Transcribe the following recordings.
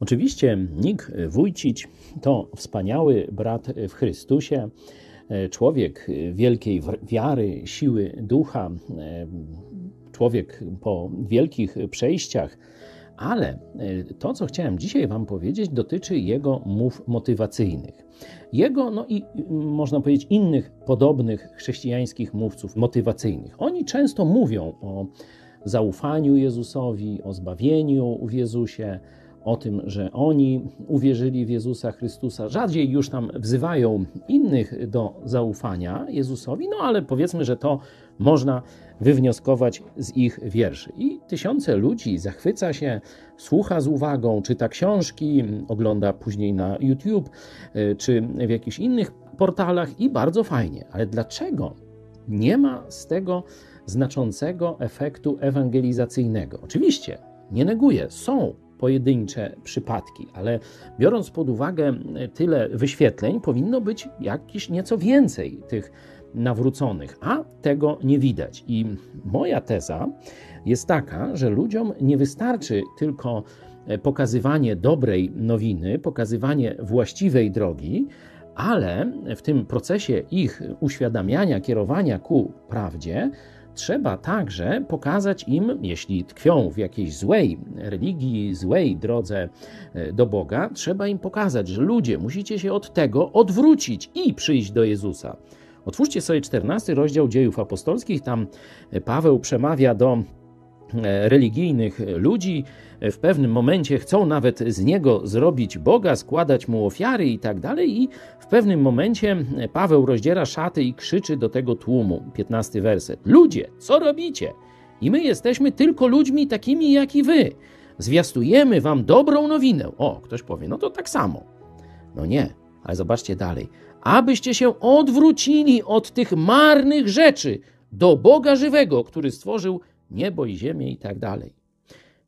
Oczywiście Nik Wójcić to wspaniały brat w Chrystusie, człowiek wielkiej wiary, siły ducha, człowiek po wielkich przejściach, ale to, co chciałem dzisiaj Wam powiedzieć, dotyczy jego mów motywacyjnych. Jego, no i można powiedzieć, innych podobnych chrześcijańskich mówców motywacyjnych. Oni często mówią o zaufaniu Jezusowi, o zbawieniu w Jezusie, o tym, że oni uwierzyli w Jezusa Chrystusa. Rzadziej już tam wzywają innych do zaufania Jezusowi, no ale powiedzmy, że to można wywnioskować z ich wierszy. I tysiące ludzi zachwyca się, słucha z uwagą, czyta książki, ogląda później na YouTube y, czy w jakichś innych portalach i bardzo fajnie. Ale dlaczego nie ma z tego znaczącego efektu ewangelizacyjnego? Oczywiście, nie neguję, są pojedyncze przypadki, ale biorąc pod uwagę tyle wyświetleń, powinno być jakieś nieco więcej tych nawróconych, a tego nie widać. I moja teza jest taka, że ludziom nie wystarczy tylko pokazywanie dobrej nowiny, pokazywanie właściwej drogi, ale w tym procesie ich uświadamiania, kierowania ku prawdzie, trzeba także pokazać im, jeśli tkwią w jakiejś złej religii, złej drodze e, do Boga, trzeba im pokazać, że ludzie, musicie się od tego odwrócić i przyjść do Jezusa. Otwórzcie sobie 14 rozdział dziejów apostolskich, tam Paweł przemawia do e, religijnych ludzi, w pewnym momencie chcą nawet z niego zrobić Boga, składać mu ofiary i tak dalej. I w pewnym momencie Paweł rozdziera szaty i krzyczy do tego tłumu. 15 werset. Ludzie, co robicie? I my jesteśmy tylko ludźmi takimi jak i wy. Zwiastujemy wam dobrą nowinę. O, ktoś powie, no to tak samo. No nie, ale zobaczcie dalej. Abyście się odwrócili od tych marnych rzeczy do Boga żywego, który stworzył niebo i ziemię i tak dalej.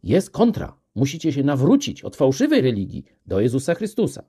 Jest kontra. Musicie się nawrócić od fałszywej religii do Jezusa Chrystusa.